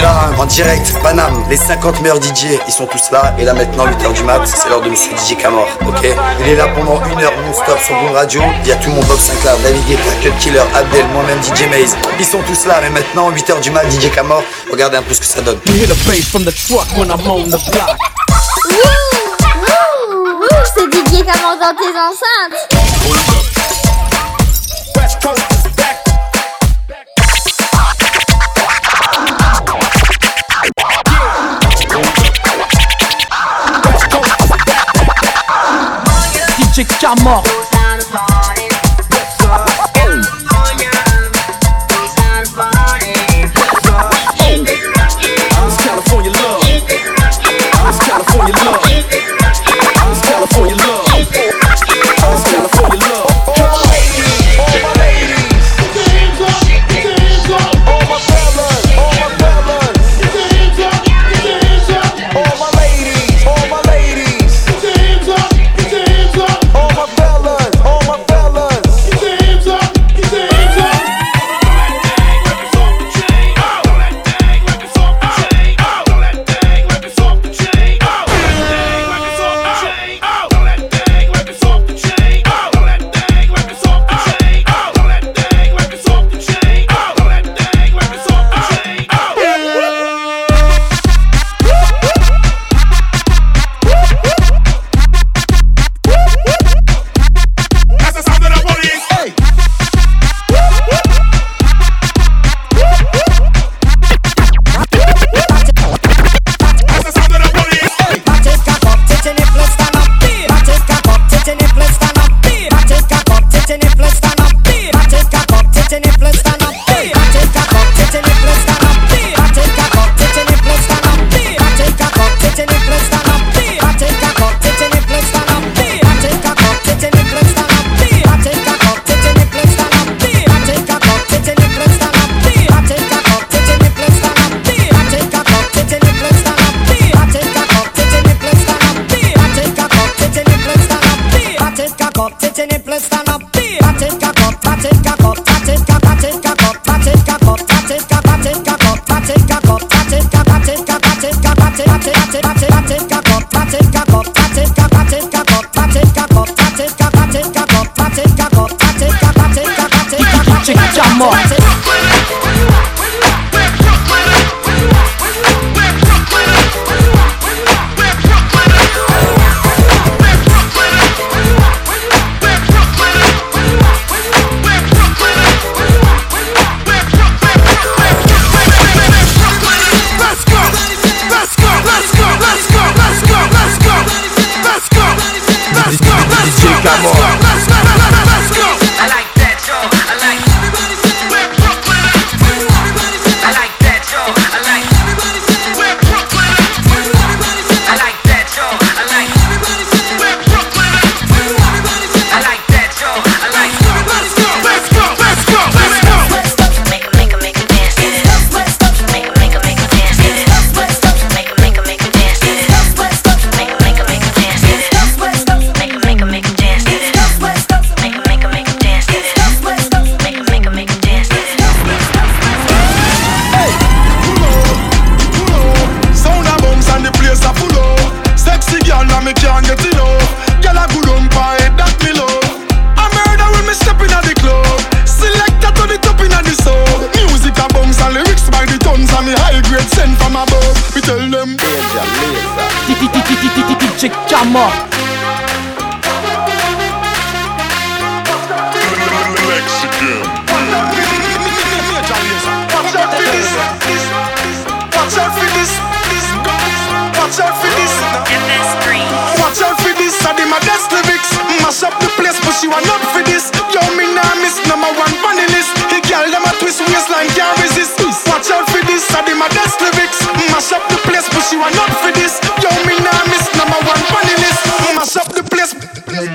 là en direct, Paname, les 50 meilleurs DJ, ils sont tous là. Et là maintenant, 8h du mat, c'est l'heure de Monsieur DJ Camor, ok? Il est là pendant une heure non-stop sur Boom Radio. Il y a tout mon Bob Sinclair, David Guetta, Cut Killer, Abdel, moi-même DJ Maze. Ils sont tous là, mais maintenant, 8h du mat, DJ Camor, regardez un peu ce que ça donne. C'est DJ Camor dans tes enceintes. c'est a mort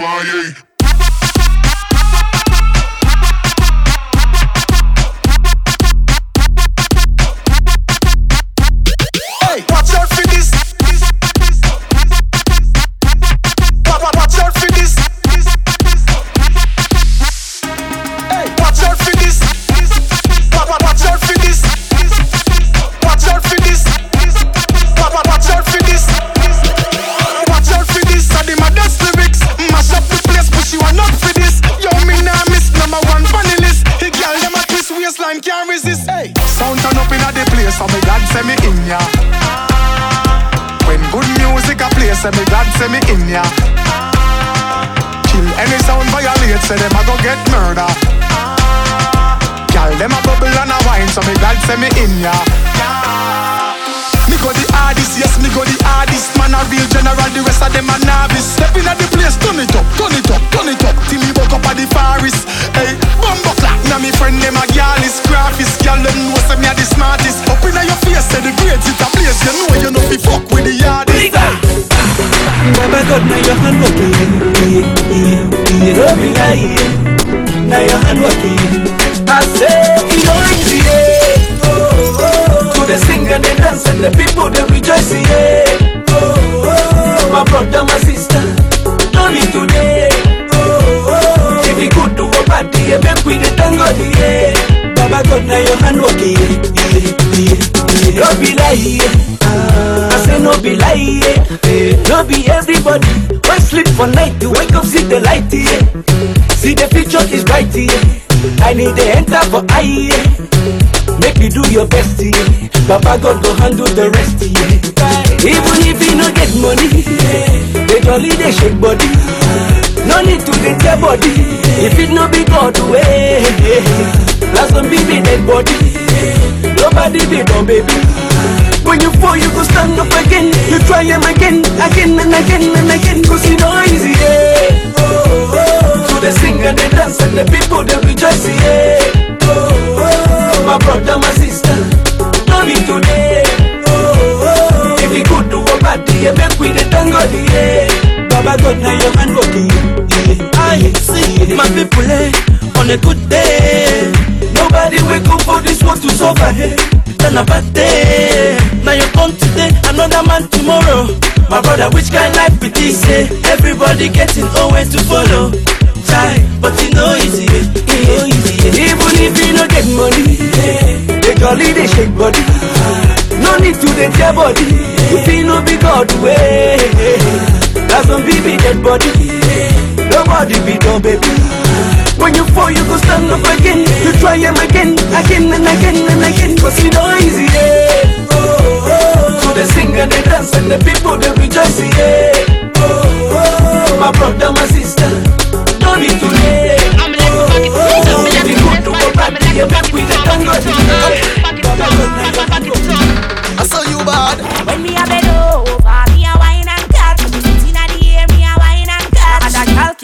MIA. Say me in ya. Me go the hardest, yes, me go the hardest. Man a real general, the rest of them a novice. Step in at the place, turn it up, turn it up, turn it up. Till me woke up at the forest. Hey, bumbo clap, now me friend them a gyal is graphist Gyal them know say me a the smartest. Up inna your face, say the grades it a place. You know you know fi fuck with the hardest. Baba oh God, now your hand working, yeah, don't be lying. Now your hand working. I say, you know easy. Oh, oh, the sing and the dance and the people they rejoice, yeah. Oh, oh, my brother, my sister, need today. Oh, oh, if you good to a party, yeah, make we the thank God, yeah. Baba God, now your hand working, yeah, yeah, yeah, don't be lying. I say no be lie, yeah. No be everybody. Why sleep for night wake up, see the light, yeah. See the future is bright, yeah. I need the enter for eye, yeah. Make you do your best, yeah. Papa God go handle the rest, yeah. Even if you no get money, yeah. They jolly they shake body. No need to get your body. If it no be God way, last one be be dead body. Nobody be born baby. When you fall, you go stand up again. You try them again, again and again and again. Cause you know easy, yeah. Oh, oh. So they sing and they dance and the people they rejoice, yeah. Oh, oh. My brother, my sister, no be today. Oh, oh. If you could do a party, yeah, make we the thank God, yeah. Baba God, now your hand working, yeah. I see my people, eh, on a good day. Nobody wake up for this world to suffer, eh. Then a bad day. Now you come today, another man tomorrow. My brother, which kind life be this? Eh? Everybody getting always to follow. Try, but you know easy, eh? eh. Even if you no get money, eh, they jolly they shake body. No need to dey tear body. You feel no be God way, that's some be dead body. Nobody be done, baby. When you fall, you go stand up again. You try them again, again and again and again. Cause you know easy, yeah. Oh, oh. So they sing and they dance and the people they rejoice, yeah. Oh, oh. My brother, my sister, no need to lay. I'm like a pocket Oh, I'm oh. like Be a good to pocket go back to your back with the tango. Pocket tongue, pocket tongue. I saw you bad. When me a bend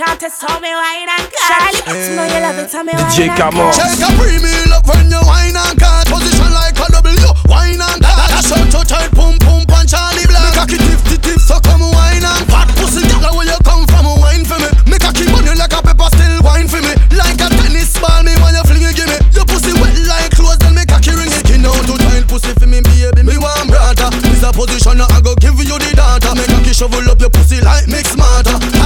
can't test how me wine and cut. Charlie, you know you love it, how me wine DJ and Camon. cut. Check a premium up when you wine and cut Position like a W, wine and cut Dash out to tight, pum pum punch Charlie Black. Me cocky tip tip tip, so come wine and Fat pussy, girl, where you come from, wine for me. Me cocky money like a pepper, still wine for me. Like a tennis ball, me when you fling it, give me. Your pussy wet like clothes, then me cocky ring it. Skin out to tight, pussy for me, baby, me want brother This a position, I go give you the data. Me cocky shovel up your pussy like mix smarter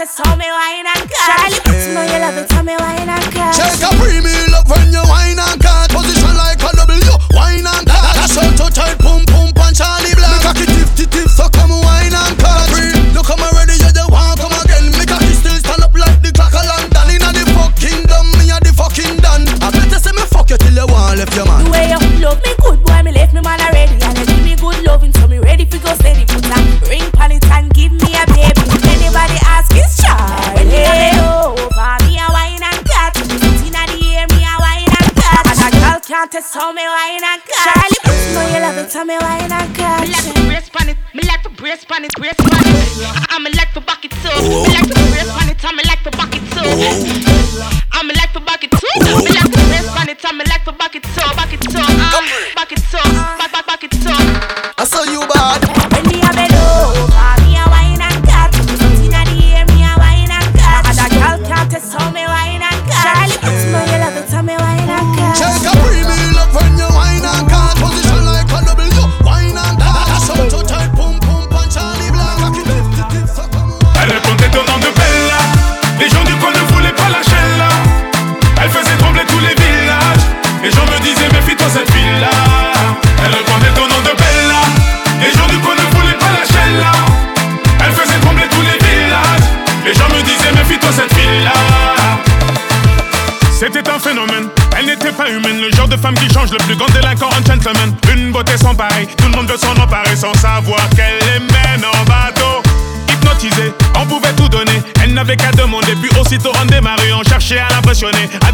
girl test how me wine and cut. Charlie, you know you love it, how me wine and cut. Check a premium know you love it, how me wine Me like to brace pan it, me like to brace pan it, brace pan it. I- I'm like to back it too. Me like to brace pan it, I'm like to back it too. passionate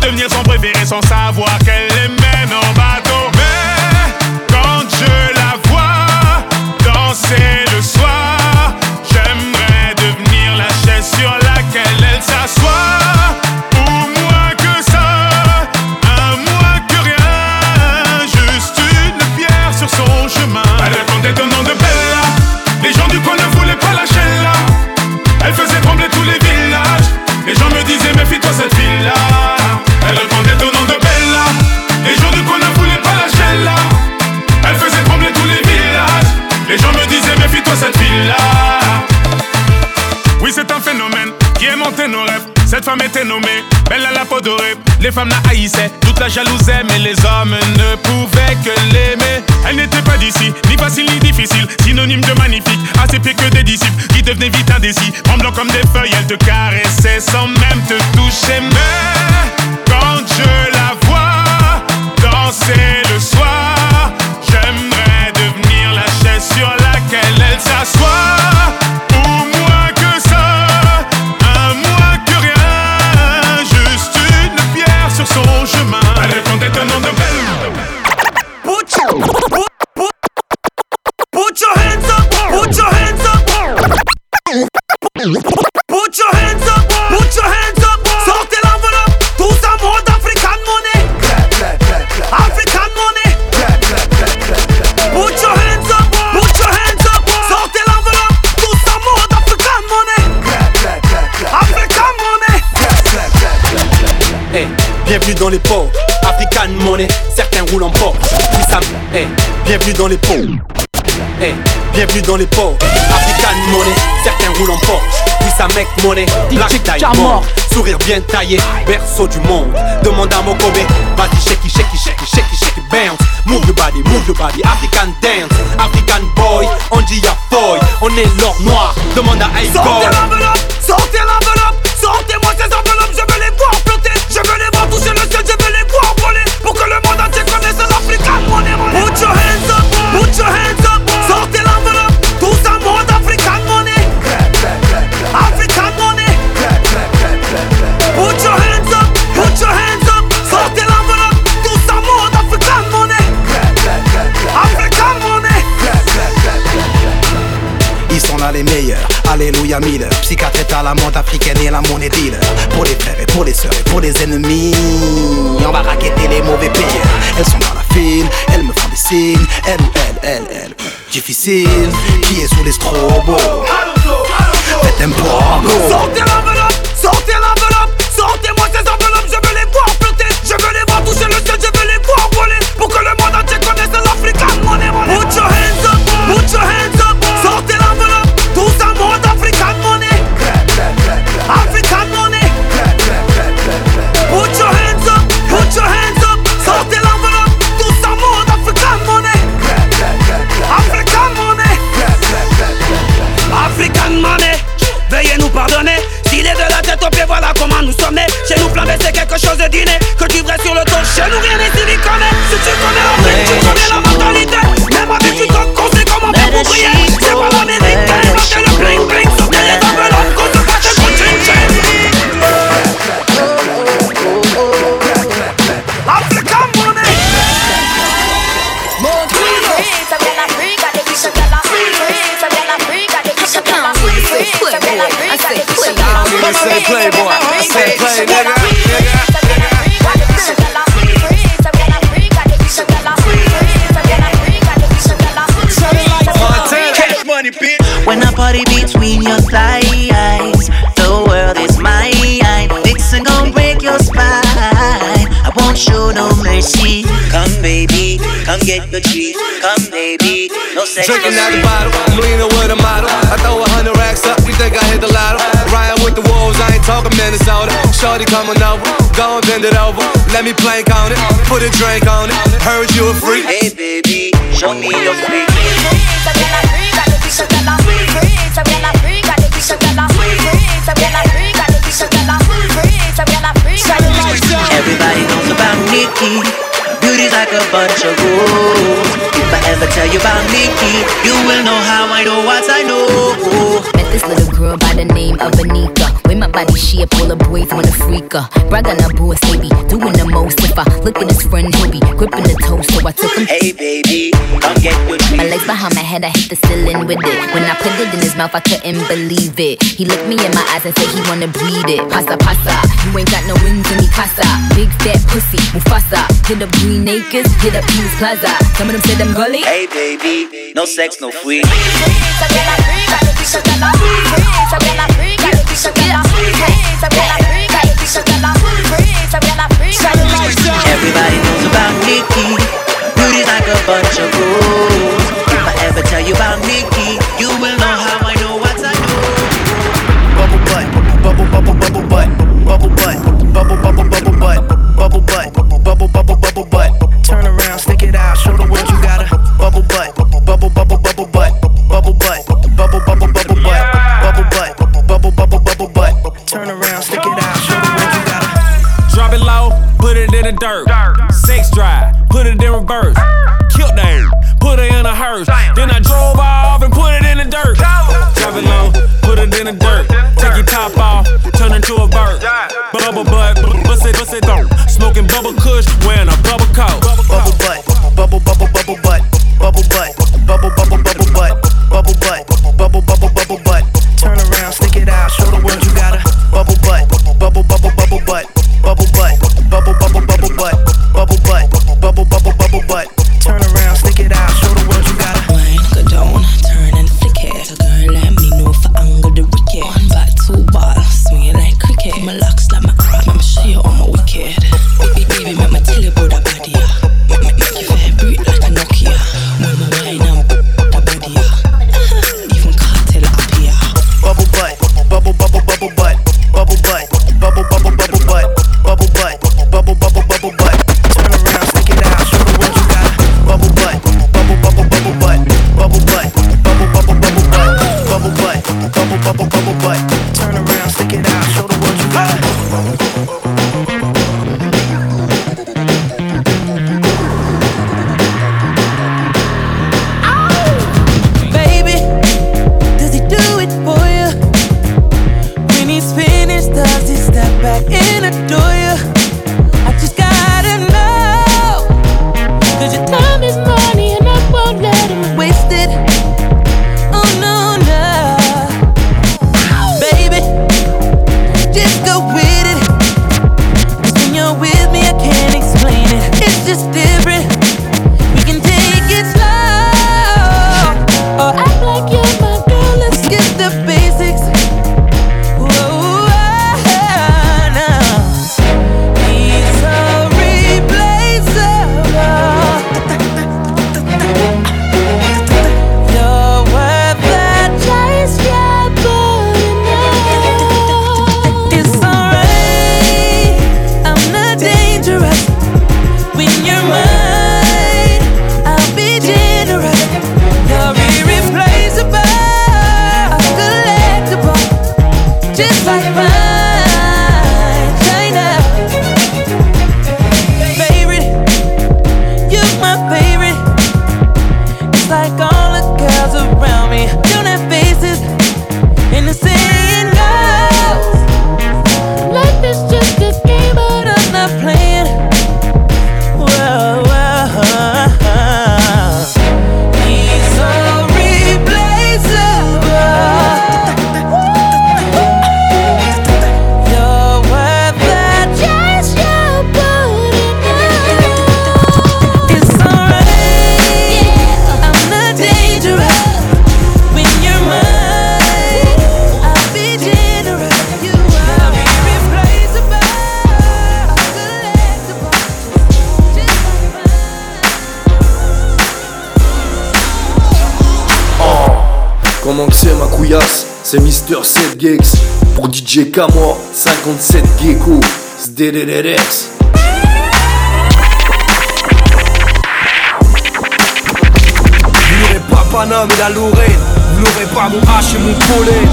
da dans les ponts. Hey, bienvenue dans les ports. African money, certains roulent en Porsche. puis ça mec money, black diamond. Sourire bien taillé, berceau du monde. Demande à Mokobe, vas-y, shaky, shaky, shaky, shaky, shaky, bounce. Move your body, move your body, African dance, African boy. On dit ya boy, on est l'or noir. Demande à Ice Sortez la Alléluia mille. Psychiatre à la mode africaine et la monnaie dealer. Pour les frères et pour les sœurs et pour les ennemis. On va raqueter les mauvais pires Elles sont dans la file, elles me font des signes. Elles ou elles, elles, elles. Difficile, qui est sous les strobos? Faites un Sortez l'enveloppe, sortez coming over. Go and bend it over. Let me plank on it. Put a drink on it. Heard you a freak. Hey baby, show me your freak. Everybody knows about Nikki. Beauty's like a bunch of rules. If I ever tell you about Nikki, you will know how I know what I know. Met this little girl by the name of Anika with my body shape, all the boys wanna freak her. Brag her boys, baby, doing the most. If I look at his friend, he be gripping the toe, so I took him. Hey baby, come get with me. My legs behind my head, I hit the ceiling with it. When I put it in his mouth, I couldn't believe it. He looked me in my eyes and said he wanna bleed it. Pasta, pasta, you ain't got no wings in me casa. Big fat pussy, Mufasa. Hit up Green Acres, hit up Peace Plaza. Some of them said I'm gully. Hey baby, no sex, no free. Everybody knows about Nikki. Booty like a bunch of rules. If I ever tell you about me. DJ Camor 57 Gecko Sdererex Vous n'aurez pas Paname et la Lorraine. Vous n'aurez pas mon H et mon collet.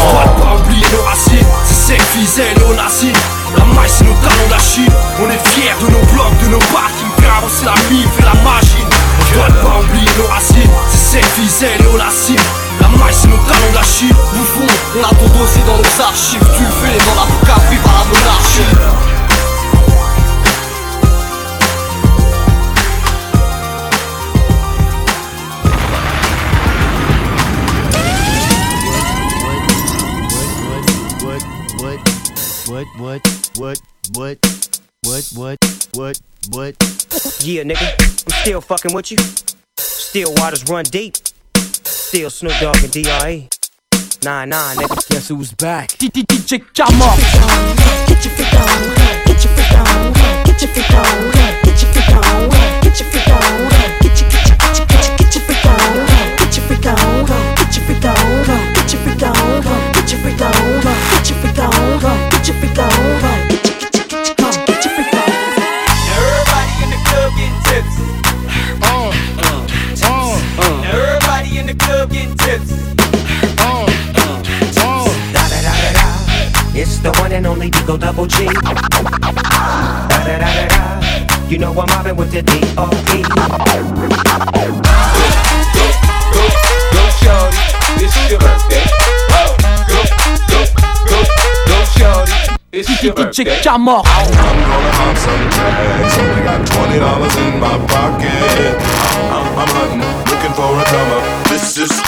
On va pas oublier nos racines C'est sexy, c'est nos La maille c'est nos talons d'Achille. On est fiers de nos blocs, de nos parkings Car on c'est la mif et la machine On doit pas oublier nos racines C'est sexy, c'est nos La marche c'est nos canons d'Achille Bouffon, on a ton dossier dans nos archives Tu par la monarchie what, what, what, what, what, what, what? Yeah, nigga, I'm still fucking with you. Still waters run deep. Still Snoop Dogg and D.R.E. Nah, nah, nigga. Guess who's back? DJ Camor. Get your freak on, get your freak on, get your freak on, get your freak on, get your freak on, club getting tipsy. Uh, uh, uh. Da da da da da. It's the one and only Digo Double G. Da da da da da. You know I'm mobbing with the D.O.E. Go shorty, it's your birthday. Go, go, go, go, go shorty, it's your birthday. DJ Camor. I'm gonna pop some tags. Only got twenty dollars in my pocket. I'm, I'm hunting, looking for a come up. This is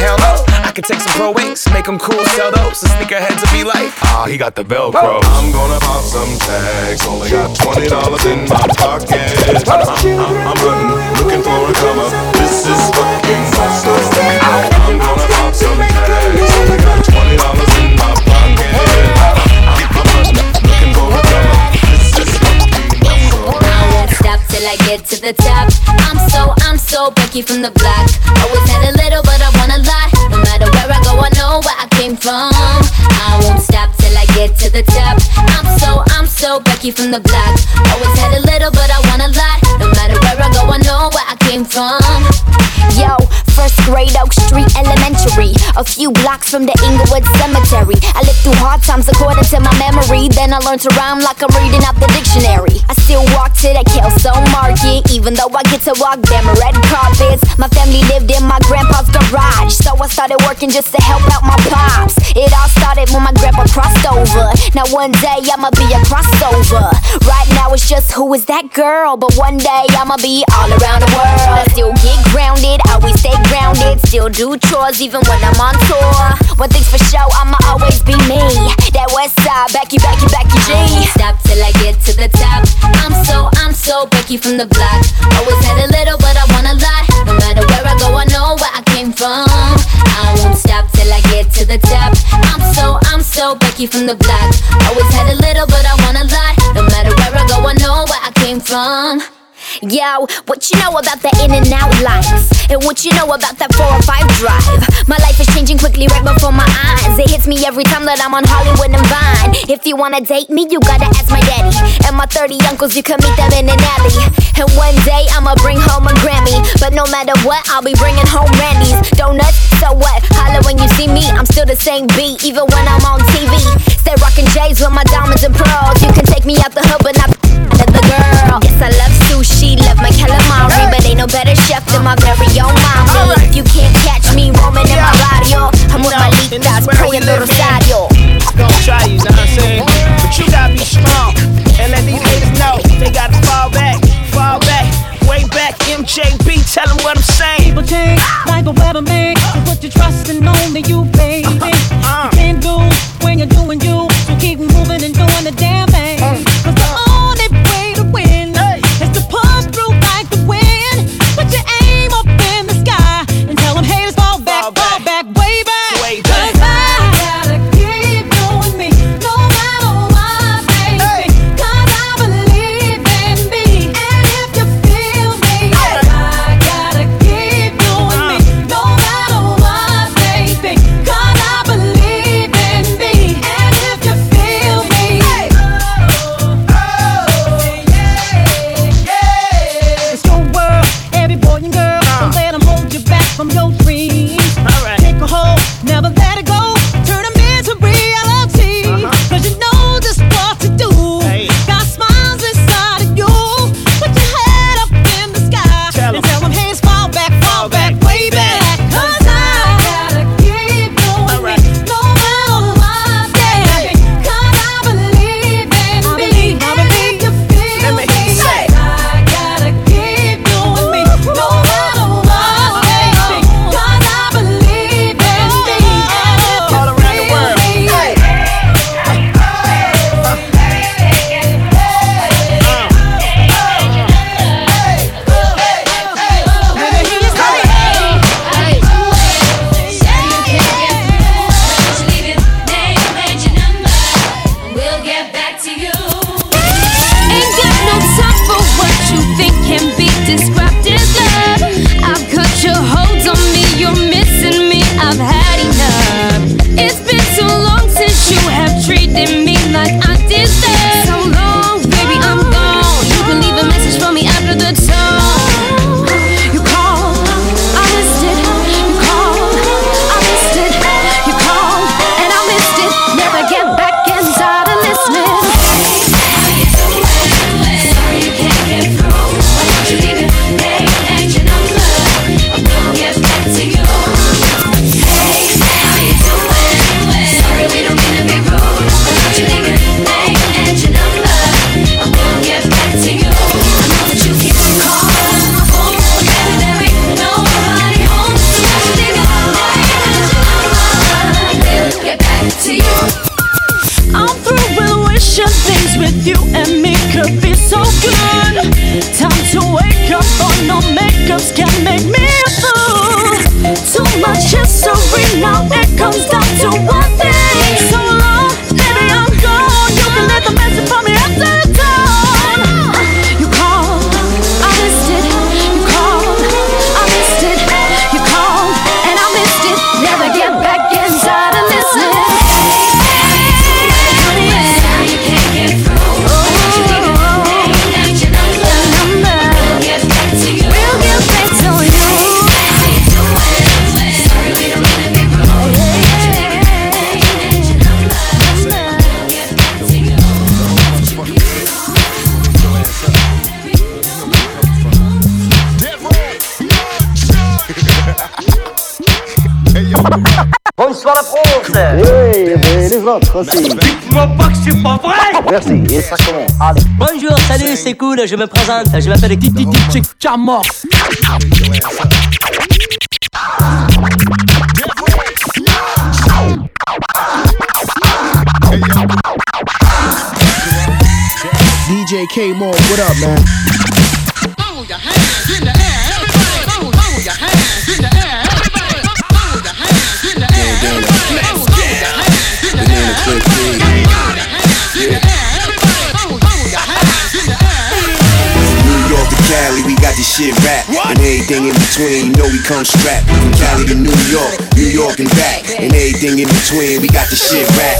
Hell no. I could take some pro wings, make them cool, sell those. The sneakerheads will be like, ah, he got the Velcro. I'm gonna pop some tags. Only got twenty dollars in my pocket. I'm, I'm, I'm hunting, looking for a come up. This is fucking awesome. I'm gonna pop some tags. Only got twenty dollars in my pocket. I'm, I'm hunting, looking for a come. This is fucking awesome. I won't stop till I get to the top. I'm so, I'm so Becky from the block. Always had a get to the top. I'm so, I'm so Becky from the block. Always had a little, but I want a lot. No matter where I go, I know where I came from. Yo, first grade Oak Street Elementary. A few blocks from the Inglewood Cemetery. I lived through hard times according to my memory. Then I learned to rhyme like I'm reading out the dictionary. I still walk to the Kelso Market, even though I get to walk them red carpets. My family lived in my grandpa's garage, so I started working just to help out my pops. It all started when my grandpa crossed over. Now one day I'ma be a crossover. Right now it's just who is that girl, but one day I'ma be all around the world. I still get grounded, always stay grounded, still do chores even when I'm on tour. One thing's for sure, I'ma always be me. That West Side, Becky, Becky, Becky G. I stop till I get to the top. I'm so, I'm so Becky from the block. Always had a little, but I want a lot. No matter where I go, I know where I came from. I won't stop till I get to the top. I'm so, I'm so Becky from the block. Always had a little, but I want a lot. No matter where I go, I know where I came from. Yo, what you know about the in and out life? And what you know about that 4 or 5 drive? My life is changing quickly right before my eyes. It hits me every time that I'm on Hollywood and Vine. If you wanna date me, you gotta ask my daddy. And my 30 uncles, you can meet them in an alley. And one day I'ma bring home a Grammy. But no matter what, I'll be bringing home Randy's. Donuts, so what? Holla when you see me, I'm still the same beat, even when I'm on TV. Stay rocking J's with my diamonds and pearls. You can take me out the hood, but not the girl. Yes, I love sushi, love my calamari, but ain't no better chef than my very own mommy. If you can't catch me roaming in my barrio, I'm with my litas praying the rosario. Gonna try you, know what I'm saying? But you gotta be strong and let these haters know they gotta fall back, fall back, way back. MJB, tell them what I'm saying. People change like a weatherman. You put your trust in only you, baby. Uh-huh. You can't lose when you're doing you. Autres aussi. Dites-moi pas que c'est pas vrai Merci, et ça commence. Allez. Bonjour, salut, c'est cool, je me présente, je m'appelle Titi DJ Camor. DJ K Mo, what up, man? This shit rap. And everything in between, know we come strapped. From Cali to New York, New York and back. And everything in between, we got the shit rap.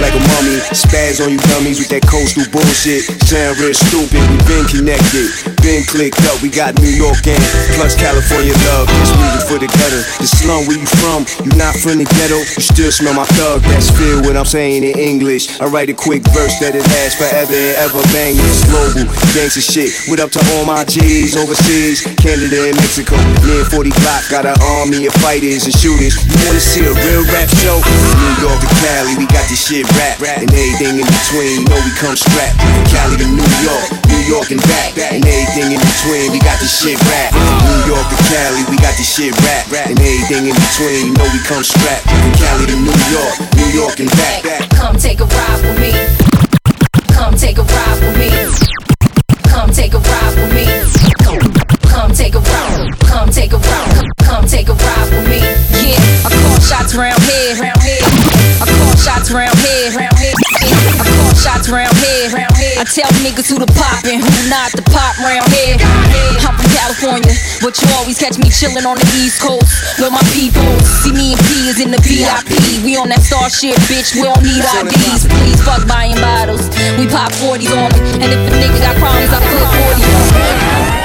Like a mummy, spaz on you dummies with that coastal bullshit. Sound real stupid, we been connected. Been clicked up, we got New York and plus California love. Just moving for the gutter. The slum where you from, you not from the ghetto. You still smell my thug, that's feel what I'm saying in English. I write a quick verse that it lasts forever and ever. Bang, it's global. Gangsta shit. What up to all my G's overseas? Canada and Mexico. Near 40 block, got an army of fighters and shooters. You wanna see a real rap show? New York to Cali, we got this shit rap. And everything in between, you know we come strapped. Cali to New York, New York and back. And everything in between, we got this shit rap. New York to Cali, we got this shit rap. And everything in between, you know we come strapped. Cali to New York, New York and back. Come take a ride with me. Come take a ride with me. Come take a ride with me. Come take a ride. Come take a ride. Come take a ride with me. Yeah, I call shots round here. I call shots round here. I call shots round here. I tell niggas who to pop and who not to pop round here. I'm from California, but you always catch me chillin' on the East Coast with my people. See me and P is in the VIP. We on that star shit, bitch. We don't need IDs. Please fuck buying bottles. We pop 40s on them. And if a nigga got problems, I put 40 on 'em.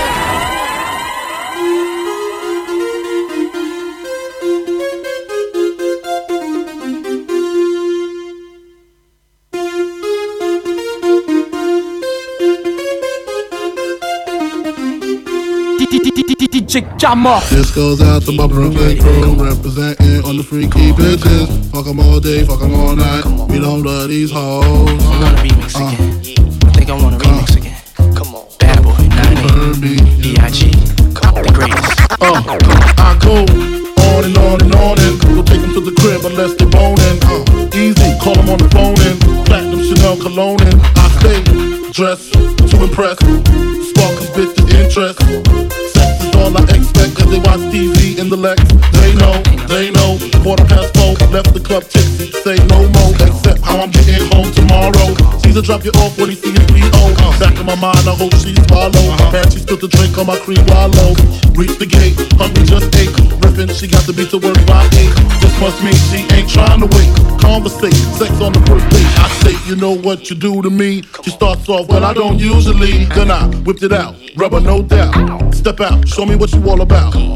DJ Camor. This goes out to my Brooklyn crew, representing on the freaky bitches. Fuck 'em all day, fuck 'em all night. We don't love these hoes. I'm gonna remix again. I think I want to remix again. Come on. Bad boy, 9 B.I.G. The greatest. Uh, I go on and on and on and we'll take them to the crib unless they're boning. Uh, easy, call them on the phone and platinum Chanel cologne and I stay dressed to impress. Spark 'em bitches interest. All I cause they watch TV in the Lex. They know, they know. Quarter past four, left the club tipsy. Say no more, except how I'm getting home tomorrow. Caesar drop you off when he see his P.O. Back in my mind, I hope she swallow. And uh-huh. she spilled the drink on my cream wallow. Reach the gate, hungry just ate. Ripping, she got to be to work by eight. This must mean she ain't trying to wait. Conversate, sex on the first date. I say, you know what you do to me. She starts off, well, I don't usually. Then I whipped it out, rubber no doubt. Step out, show me what you all about.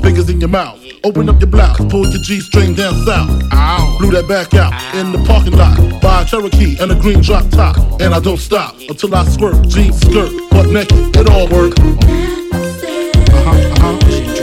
Fingers in your mouth, open up your blouse, pull your G string down south. Ow. Blew that back out in the parking lot. Buy a Cherokee and a green drop top. And I don't stop until I squirt. Jeans, skirt, butt naked, it all work. Uh-huh, uh-huh.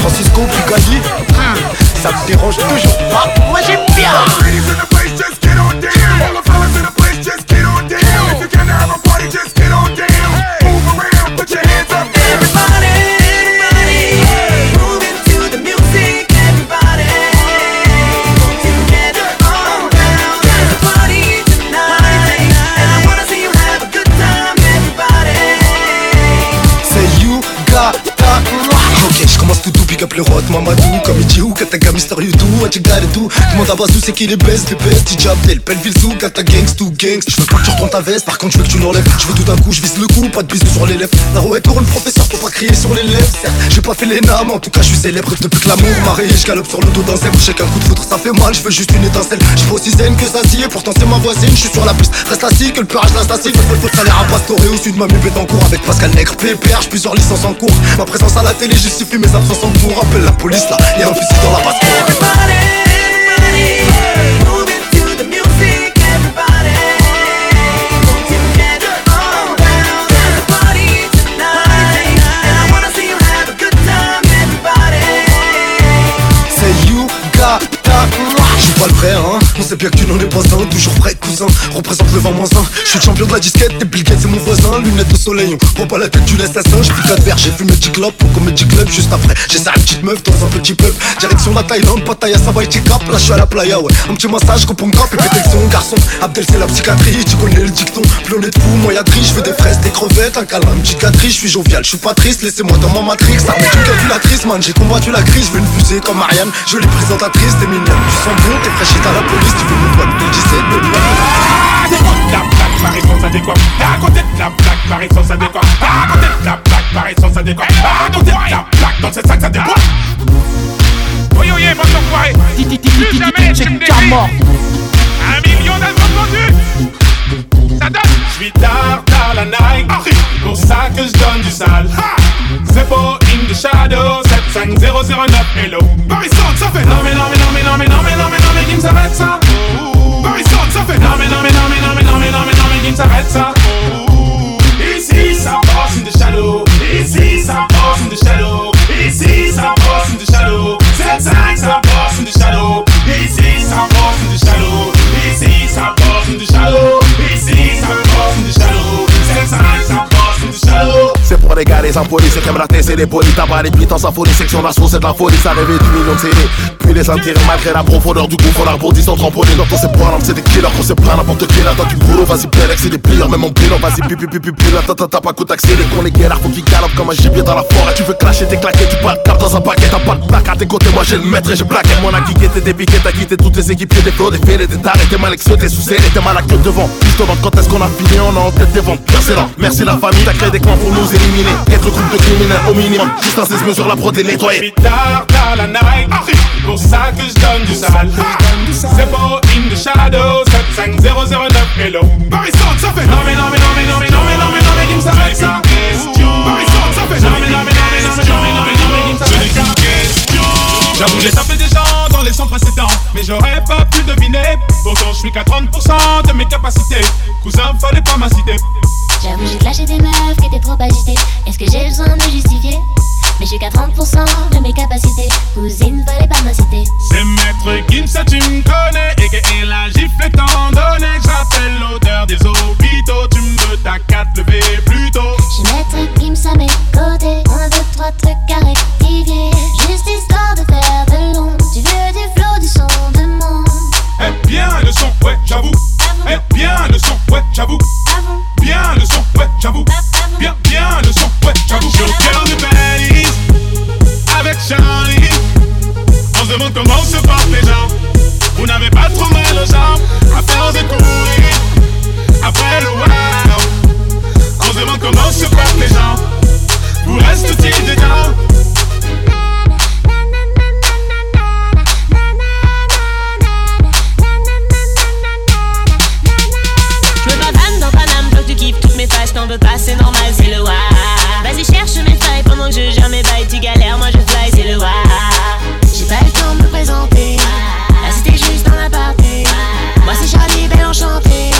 Francisco Bugatti, ça me dérange toujours. Moi j'aime bien. Cap le roi de Mamadou comme il dit où Kataga, Mister You do, what you gotta do Demande à Bazou, c'est qui les best, les best. DJ Abdel, Belleville Zoo, Kata Gangs, tout gangs Je veux pas que tu retournes ta veste, par contre je veux que tu l'enlèves. Je veux tout d'un coup, je vise le coup, pas de bisous sur les lèvres. La rouette pour le professeur, faut pas crier sur les lèvres. J'ai pas fait les names, en tout cas je suis célèbre Depuis que l'amour m'a rayé, je galope sur le dos d'un zèbre coup de foudre ça fait mal, je veux juste une étincelle. Je aussi zen que ça si, et pourtant c'est ma voisine Je suis sur la piste, reste assis, que le purage l'assassine Faut faut salaire à Pastoré au sud, ma mupette en cours Avec Pascal Nègre, PPR, j'ai plusieurs licences en cours. Ma présence à la télé justifie mes absences en cours. Appelle la police là, y'a un dans la basse C'est you got that Je suis pas le vrai hein Bien que tu n'en es pas un Toujours prêt cousin. Représente le vent moins un. Je suis champion de la disquette Des Bill c'est mon voisin. Lunettes de soleil On prend pas la tête du l'assassin J'ai pris 4 verres J'ai fumé 10 clopes Au Comedy Club Juste après. J'ai une petite meuf Dans un petit pub. Direction la Thaïlande Pattaya et cap. Là je suis à la playa ouais. Un petit massage Coupe grappe Et péter son Garçon. Abdel c'est la psychiatrie Tu connais le dicton. Plus on est de fou y'a de Je veux des fraises Des crevettes Un câlin Une petite Je suis jovial Je suis pas triste Laissez-moi dans ma matrix. Armée d'une calculatrice Man j'ai combattu la crise. Je veux une fusée comme Marianne Jolie présentatrice T'es mignonne Tu sens bon T'es fraîchite à la police Tu veux me voir 2017 C'est quoi la essence adéquate À côté de la blague par essence adéquate À côté de la blague par essence adéquate À côté de la blague dans cette sac ça déboîte. Oui oui bon enfoiré Plus jamais tu me défies Un million d'albums vendus. Ça donne. Je suis tard dans la night. Pour ça que je donne du sale. C'est pas in the shadow 75009 Hello. Paris Sound ça fait. Non mais non mais non mais non police, la tête, c'est des polis. T'as pas les puissants sans folie, section d'assaut, c'est de la folie, ça rêvait du million de CD. Les intérêts malgré la profondeur du gouffre. Rebondit sans trampoline dans ces points, c'est des killers, qu'on sait plein n'importe qui là. T'as du boulot, vas-y, Pélex, c'est des plieurs, même en bilan, vas-y, pipi, pipi, pipi, là, t'as t'as pas coup d'accès, les cons, les galères, faut qu'ils galopent comme un gibier dans la forêt. Tu veux clasher, t'es claqué, tu parles cap dans un paquet, t'as pas de plaque à tes côtés, moi j'ai le maître et j'ai plaqué. Mon a kické, t'es dépiqué, t'as quitté toutes les équipes, des flots, des fêlés, des tarés, t'es mal t'es sous t'es mal à queue devant. Juste demande quand est-ce qu'on a fini, on a en tête des ventes. Merci là, merci la famille, t'as créé des clans pour nous éliminer. Être groupe de criminels au minimum, juste un 16 mesures la prod est nettoyée. Tard, la night Pour ça que je donne du sale C'est beau in the shadow 75009 Hello Paris Sound, ça fait Non mais non mais non mais non mais non mais non mais non mais dis-moi ça avec ça Paris Sound, ça fait Non mais non mais non mais non mais non mais non mais mais dis-moi ça J'avoue j'ai tapé des gens dans les sons précédents Mais j'aurais pas pu deviner Pourtant je suis qu'à 30% de mes capacités Cousin fallait pas m'inciter J'avoue, j'ai clashé des meufs qui étaient trop agitées. Est-ce que j'ai besoin de justifier Mais je suis qu'à 30% de mes capacités. Cousine, fallait pas m'inciter. C'est maître Kim, ça tu me connais. Et que la gifle étant donné que j'appelle l'odeur des hôpitaux. Tu me veux ta 4 lever plus tôt. J'ai maître Kim à mes côtés. Un, deux, trois trucs à rectifier. Juste histoire de faire de l'ombre. Tu veux du flow, du son de monde. Eh bien le son, ouais, j'avoue. Eh bien le son, ouais, j'avoue. Bien le son, ouais, j'avoue. T'en veux pas, c'est normal, c'est le wa. Vas-y, cherche mes failles pendant que je gère mes bails, tu galères, moi je fly, c'est le wa. J'ai pas le temps de me présenter, là c'était juste dans la partie. Moi c'est Charlie, belle enchantée.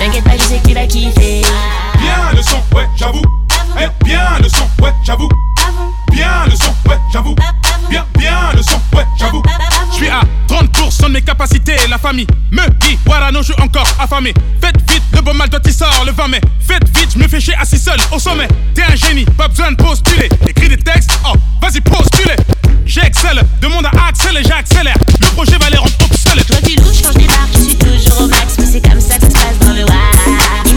T'inquiète pas, je sais que tu vas kiffer. Bien le son, ouais, j'avoue. Eh, bien le son, ouais, j'avoue. Bien le son, ouais, j'avoue. Mes capacités. La famille me dit, non, je suis encore affamé. Faites vite, le bon mal toi il sort le 20 mai. Faites vite, je me fais chier assis seul au sommet. T'es un génie, pas besoin de postuler. Écris des textes, oh, vas-y, postule. J'excelle, demande à et j'accélère. Le projet va les rendre obsolètes. Toi tu louches quand je débarque, je suis toujours au max, mais c'est comme ça que ça se passe dans le wa.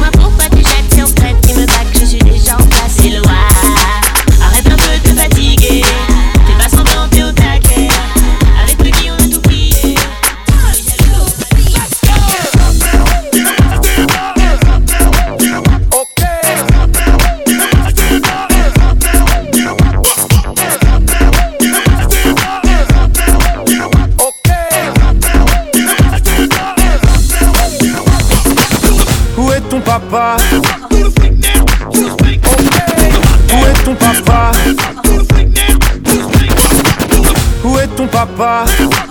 Papa.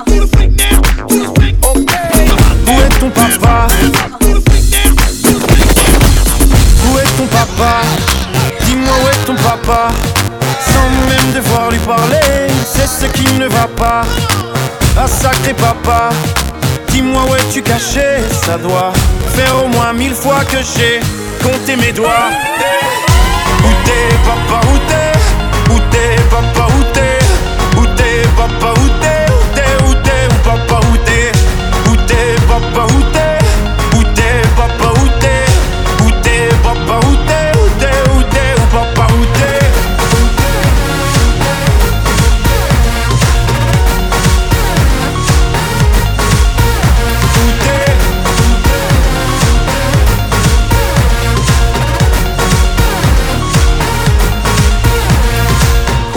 Où est ton papa? Où est ton papa? Dis-moi où est ton papa? Sans même devoir lui parler C'est ce qui ne va pas. Ah sacré papa. Dis-moi où es-tu caché? Ça doit faire au moins mille fois que j'ai compté mes doigts. Où t'es papa? Où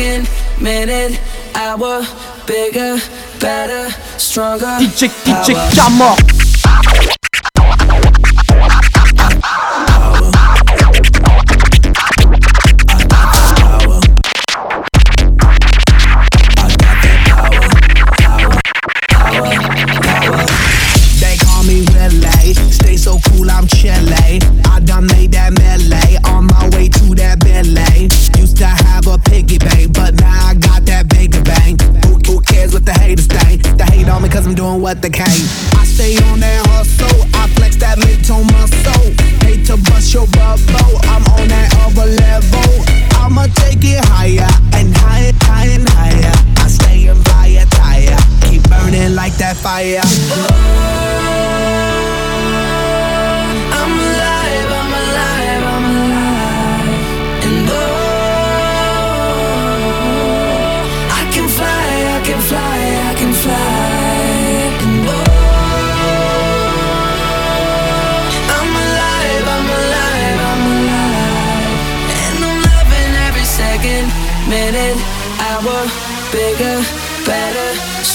Second, minute, hour, bigger, better, stronger. DJ, DJ power. What they can.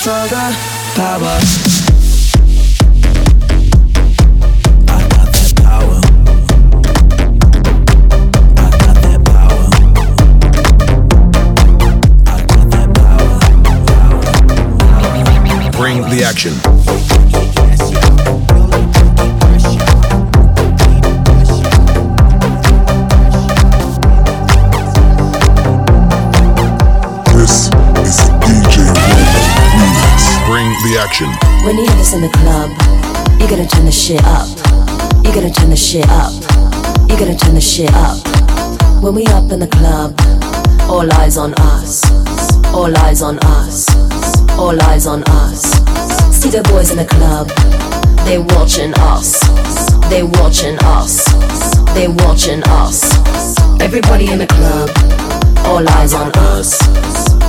Better, stronger, power. In the club, you gotta turn the shit up. You gotta turn the shit up. You gotta turn the shit up. When we up in the club, all eyes on us. All eyes on us. All eyes on us. See the boys in the club, they watching us. They watching us. They watching us. Everybody in the club, all eyes on us.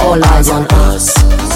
All eyes on us.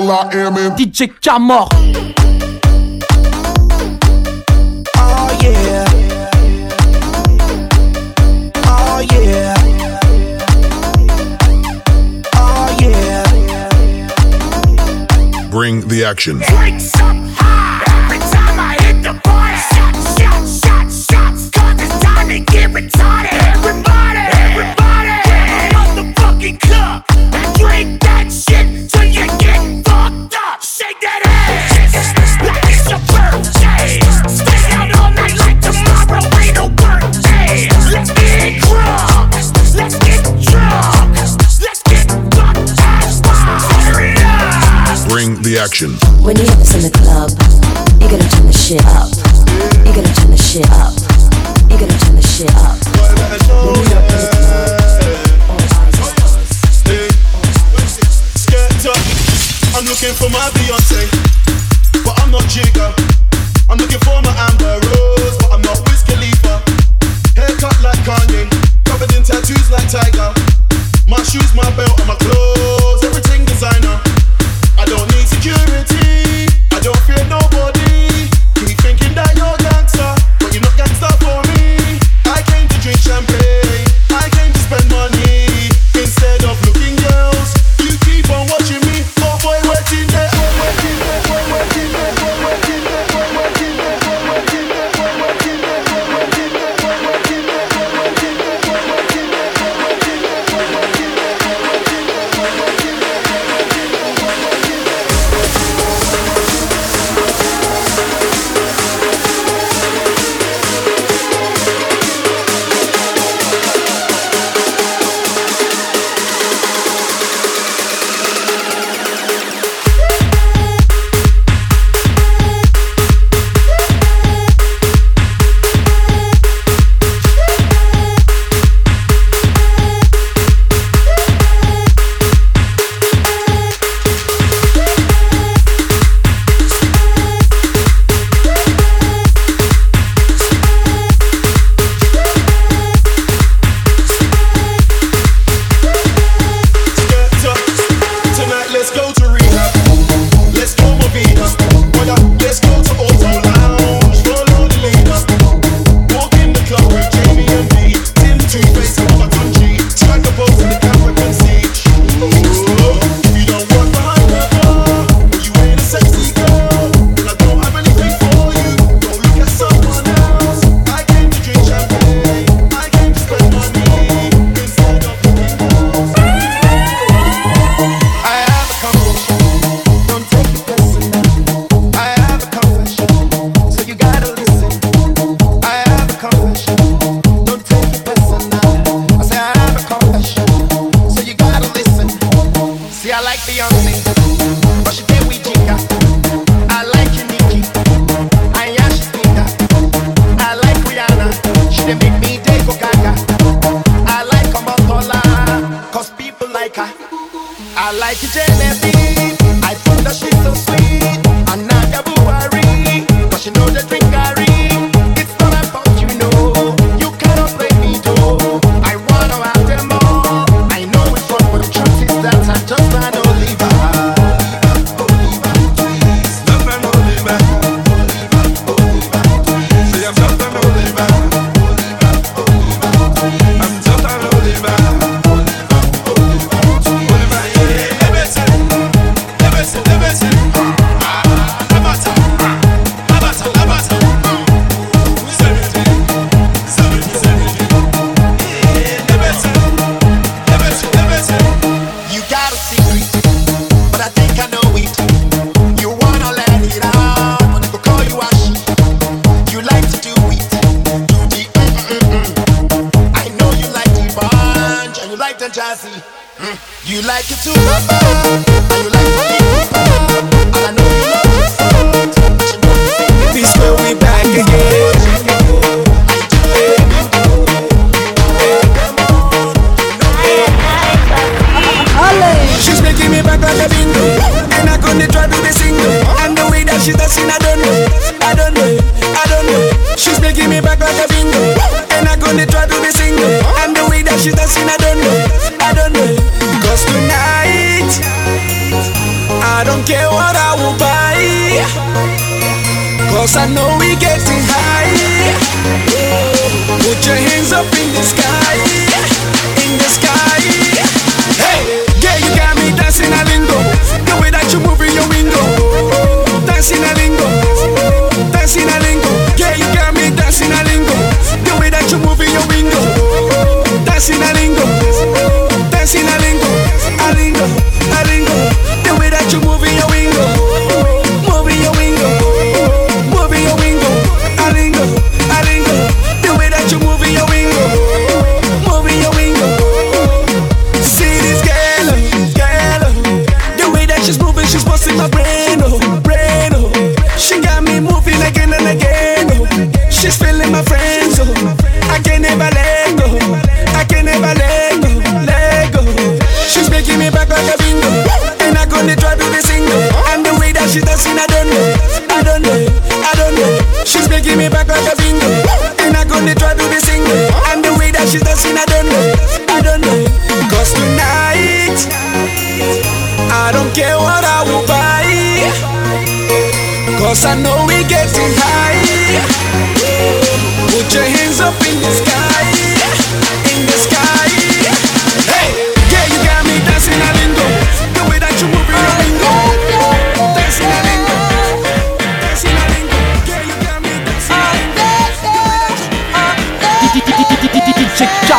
will.i.am in DJ Camor. Oh yeah. Oh yeah. Oh yeah. Bring the action. The action. When you hear this in the club, you gotta turn the shit up. You gotta turn the shit up. You gotta turn the shit up. When we up in the Skirt up. I'm looking for my Beyonce, but I'm not Jigga. I'm looking for my Amber Rose, but I'm not Wiz Khalifa. Haircut like Kanye, covered in tattoos like Tiger. My shoes, my belt, and my clothes, everything designer insecurity. I don't fear no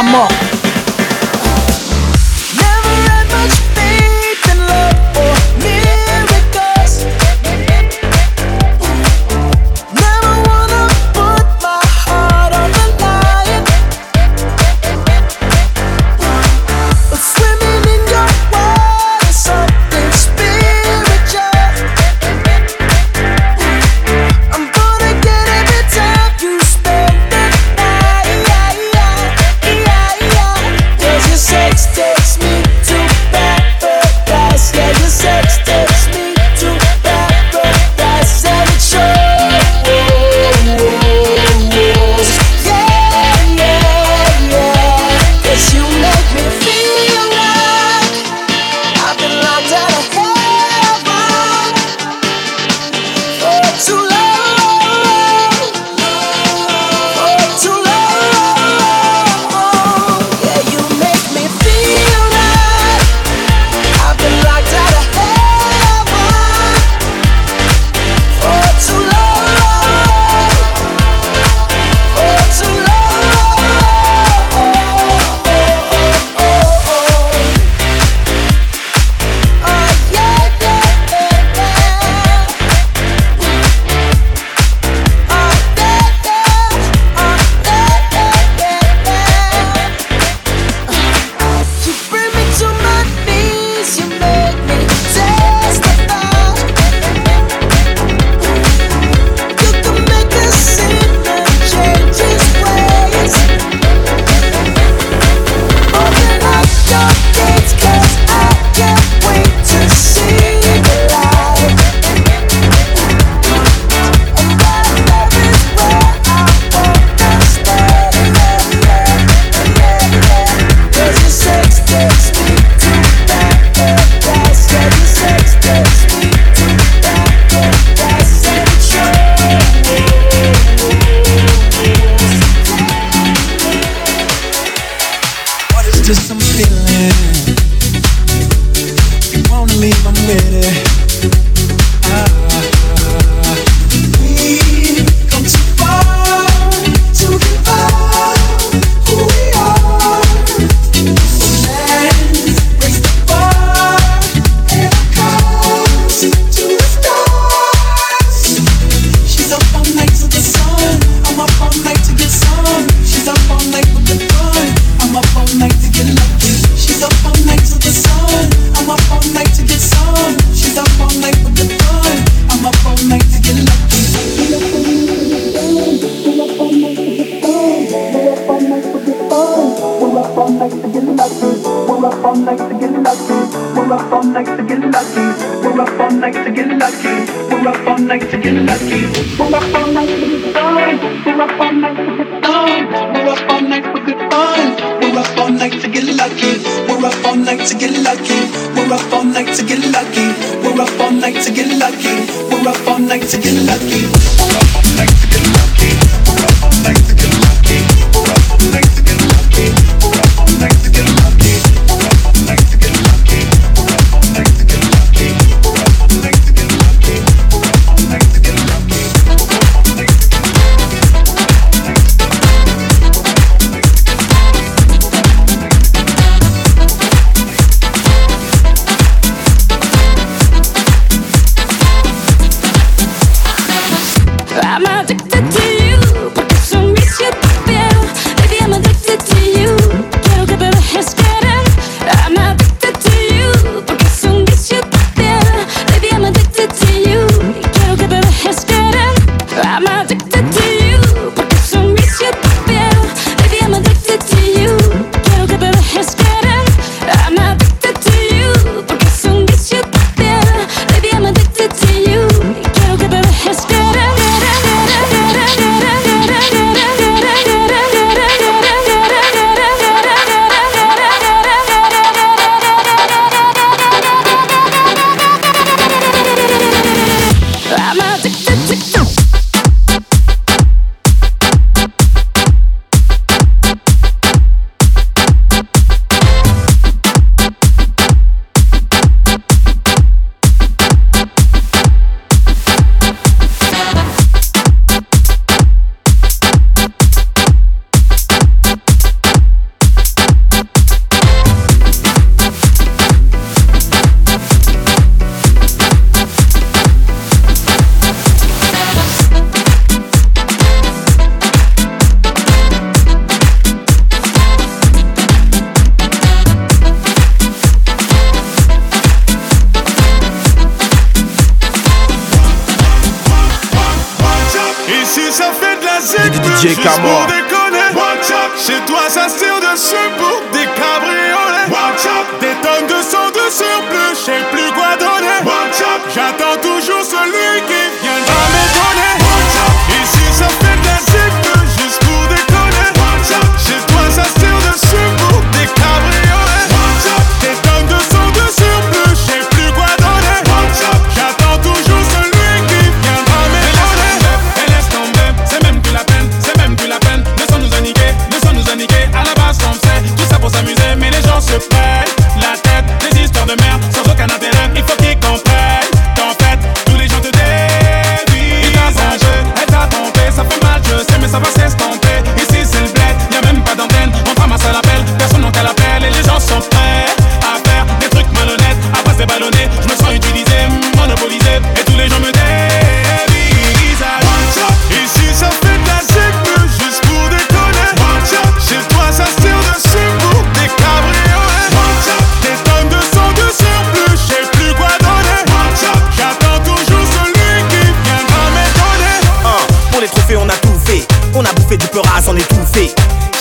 什么？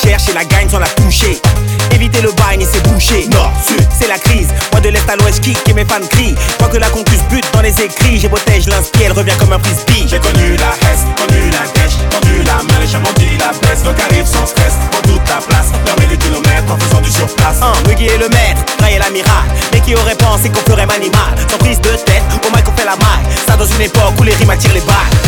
cherche la gagne sans la toucher. Éviter le bagne et c'est bouché. Nord, sud, c'est la crise. Moi de l'est à l'ouest, kick et mes fans crient. Tant que la concuse bute dans les écrits, j'ai protège l'inspire, elle revient comme un frisbee. J'ai connu la hesse, connu la dèche, tendu la main, j'ai menti la baisse. Donc arrive sans stress, prends toute ta place. Permet les kilomètres en faisant du surplace. Un, hein, Muggy est le maître, Ray est l'amiral. Mais qui aurait pensé qu'on ferait manimal Sans prise de tête, au mic on fait la maille. Ça dans une époque où les rimes attirent les balles.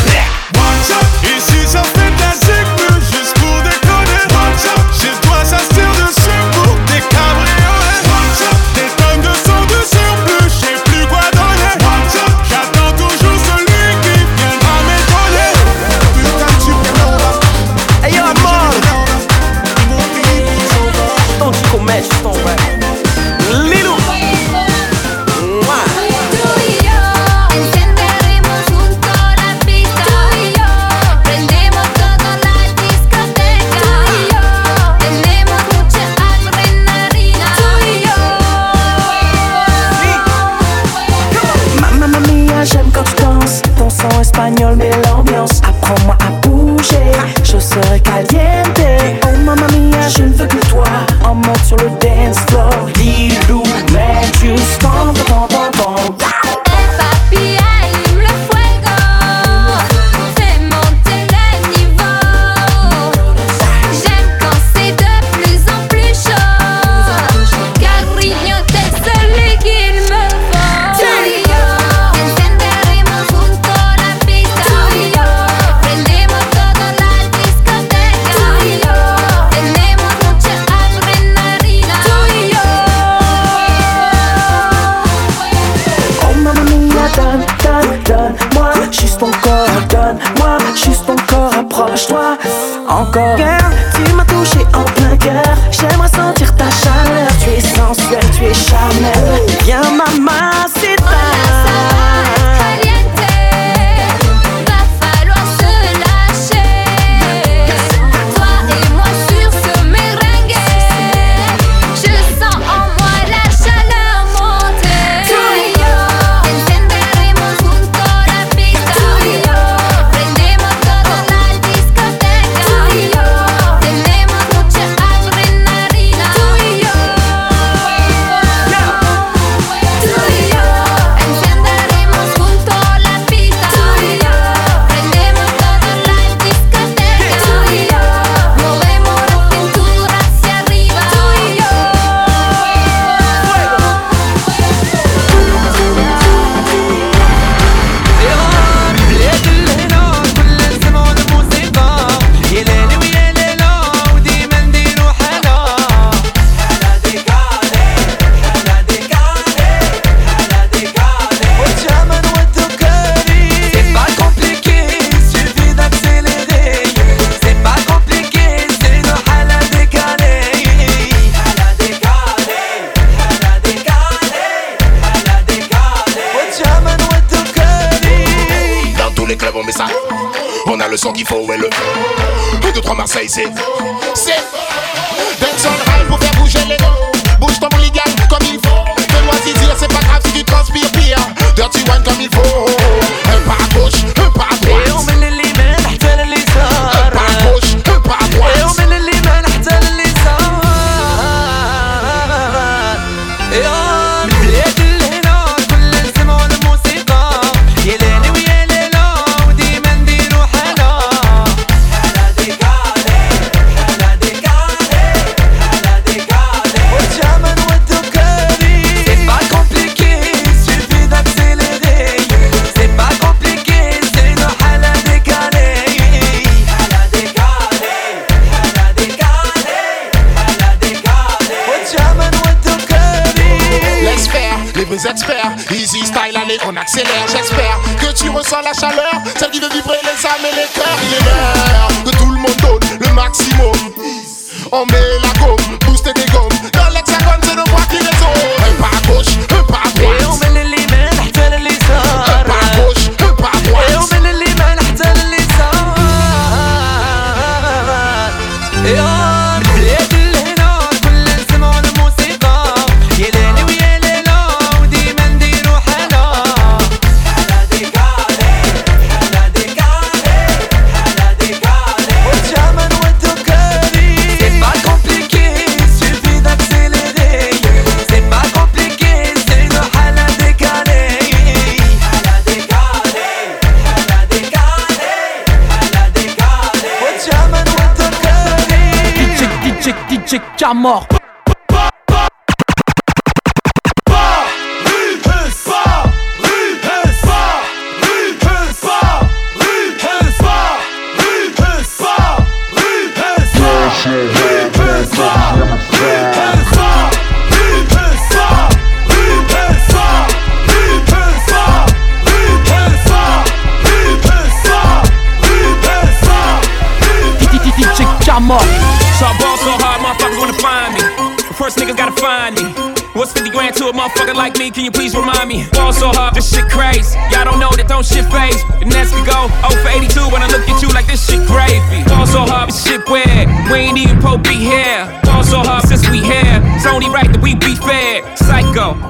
DJ Camor.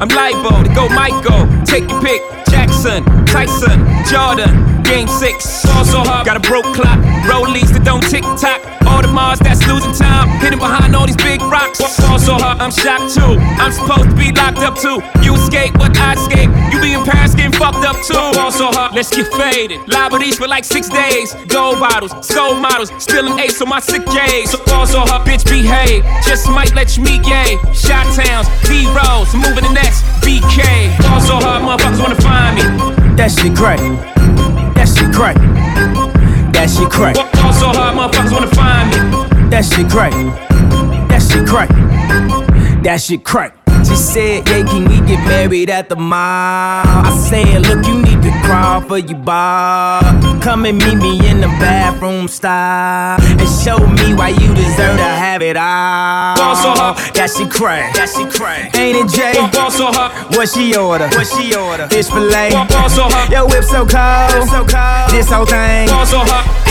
I'm libo to go Michael. Let's get faded. Liberties for like six days. Gold bottles, soul models, still an ace on my sick days. So ball so hard, bitch, behave. Just might let you meet gay. Shot towns, B rolls, moving the next BK. Ball so hard, motherfuckers wanna find me. That shit crack. That shit crack. That shit crack. Ball so hard, motherfuckers wanna find me. That shit crack. That shit crack. That shit crack. She said, yeah, can we get married at the mall? I said, look, you need to crawl for your bar. Come and meet me in the bathroom style. And show me why you deserve to have it all. Ball so hard. That shit crack. That shit crack. Ain't it, Jay? Ball so hard. What she order? What she order? Fish fillet. So hard. Yo, whip so cold. so cold. This whole thing. Ball so hard.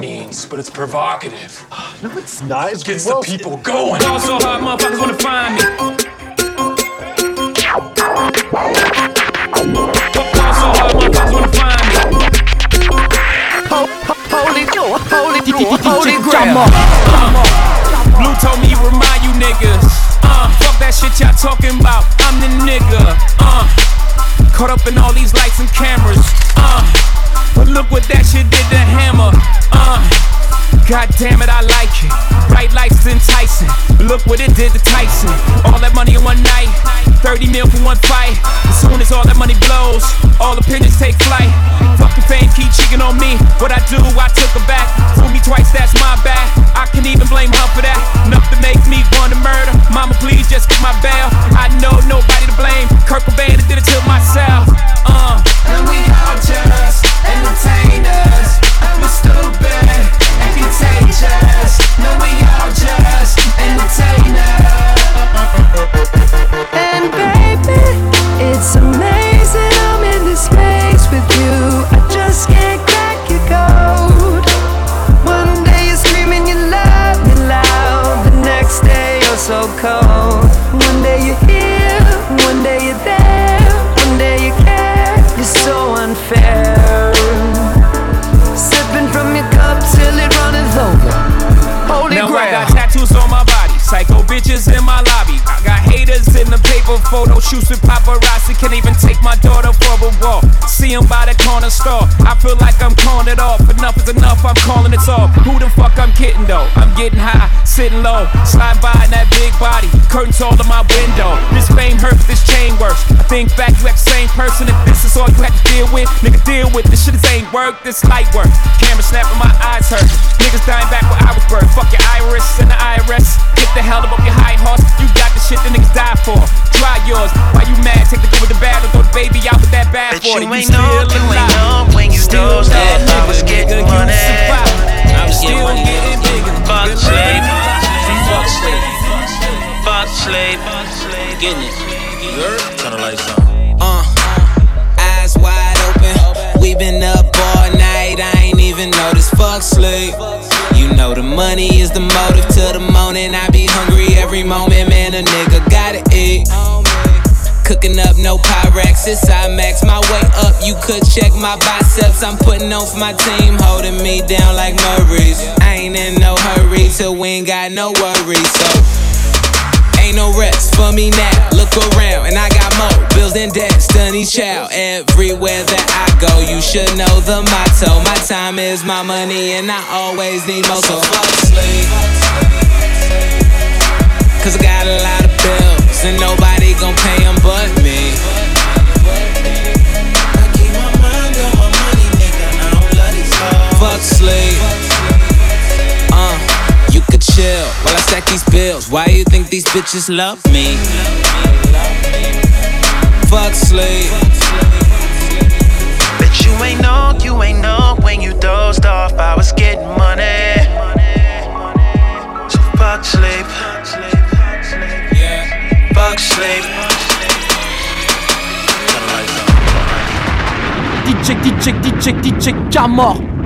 but it's provocative. No, it's not. It's Gets gross. the people going. Ball so hard, motherfuckers wanna find me. Ball so hard, motherfuckers wanna find me. Holy, holy, Holy grail. Uh, Blue told me remind you niggas. Uh, fuck that shit y'all talking about. I'm the nigga. Uh, caught up in all these lights and cameras. Uh, but look what that shit did to Hammer. Uh, God damn it, I like it. Bright lights enticing. Look what it did to Tyson. All that money in one night. 30 mil for one fight. As soon as all that money blows, all opinions take flight. Fucking fame keep cheating on me. What I do, I took her back. Fool me twice, that's my bad. I can even blame her for that. Enough to make me want to murder. Mama, please just get my bail. I know nobody to blame. Kurt Cobain did it to myself. Uh. And we all just entertainers. We're stupid contagious. No, we all just entertainers. On my body, psycho bitches in my lobby. I got haters in the paper photo shoots with paparazzi. Can't even take my daughter for a walk. See him by the corner store. I feel like I'm calling it off. Enough is enough, I'm calling it off. Who the fuck I'm kidding though? I'm getting high, sitting low, slide by in that big body, curtains all in my window. This fame hurts, this chain works. I think back, you act the same person. If this is all you had to deal with, nigga, deal with this shit. This ain't work, this light work. Camera snapping, my eyes hurt. Niggas dying back where I was birthed. Fuck your iris and the IRS. Get the hell up off your high horse. You got the shit the niggas die for. Try yours. Why you mad? Take the good with the bad or throw the baby out with that bad Bet for you ain't know, you ain't know when you dozed off. I was getting money. I was Still getting bigger. Fuck slave. Fuck slave. Fuck slave. Getting it. Turn the lights on. Uh, eyes wide open. We been up all night. I ain't even noticed. Fuck sleep. You know the money is the motive to the morning. I be hungry every moment, man. A nigga gotta eat. Cooking up no Pyrex, it's IMAX. My way up, you could check my biceps. I'm putting on for my team, holding me down like Murray's. I ain't in no hurry till we ain't got no worries. So Ain't no rest for me now. Look around, and I got more bills than Destiny's Child. Everywhere that I go, you should know the motto. My time is my money, and I always need more. So fuck sleep. Cause I got a lot of bills, and nobody gon' pay them but me. Fuck sleep. You could chill while I stack these bills. Why you think these bitches love me? Fuck sleep. Bet you ain't know, you ain't know when you dozed off. I was getting money. So fuck sleep. Fuck sleep. DJ, DJ, DJ, DJ, Camor.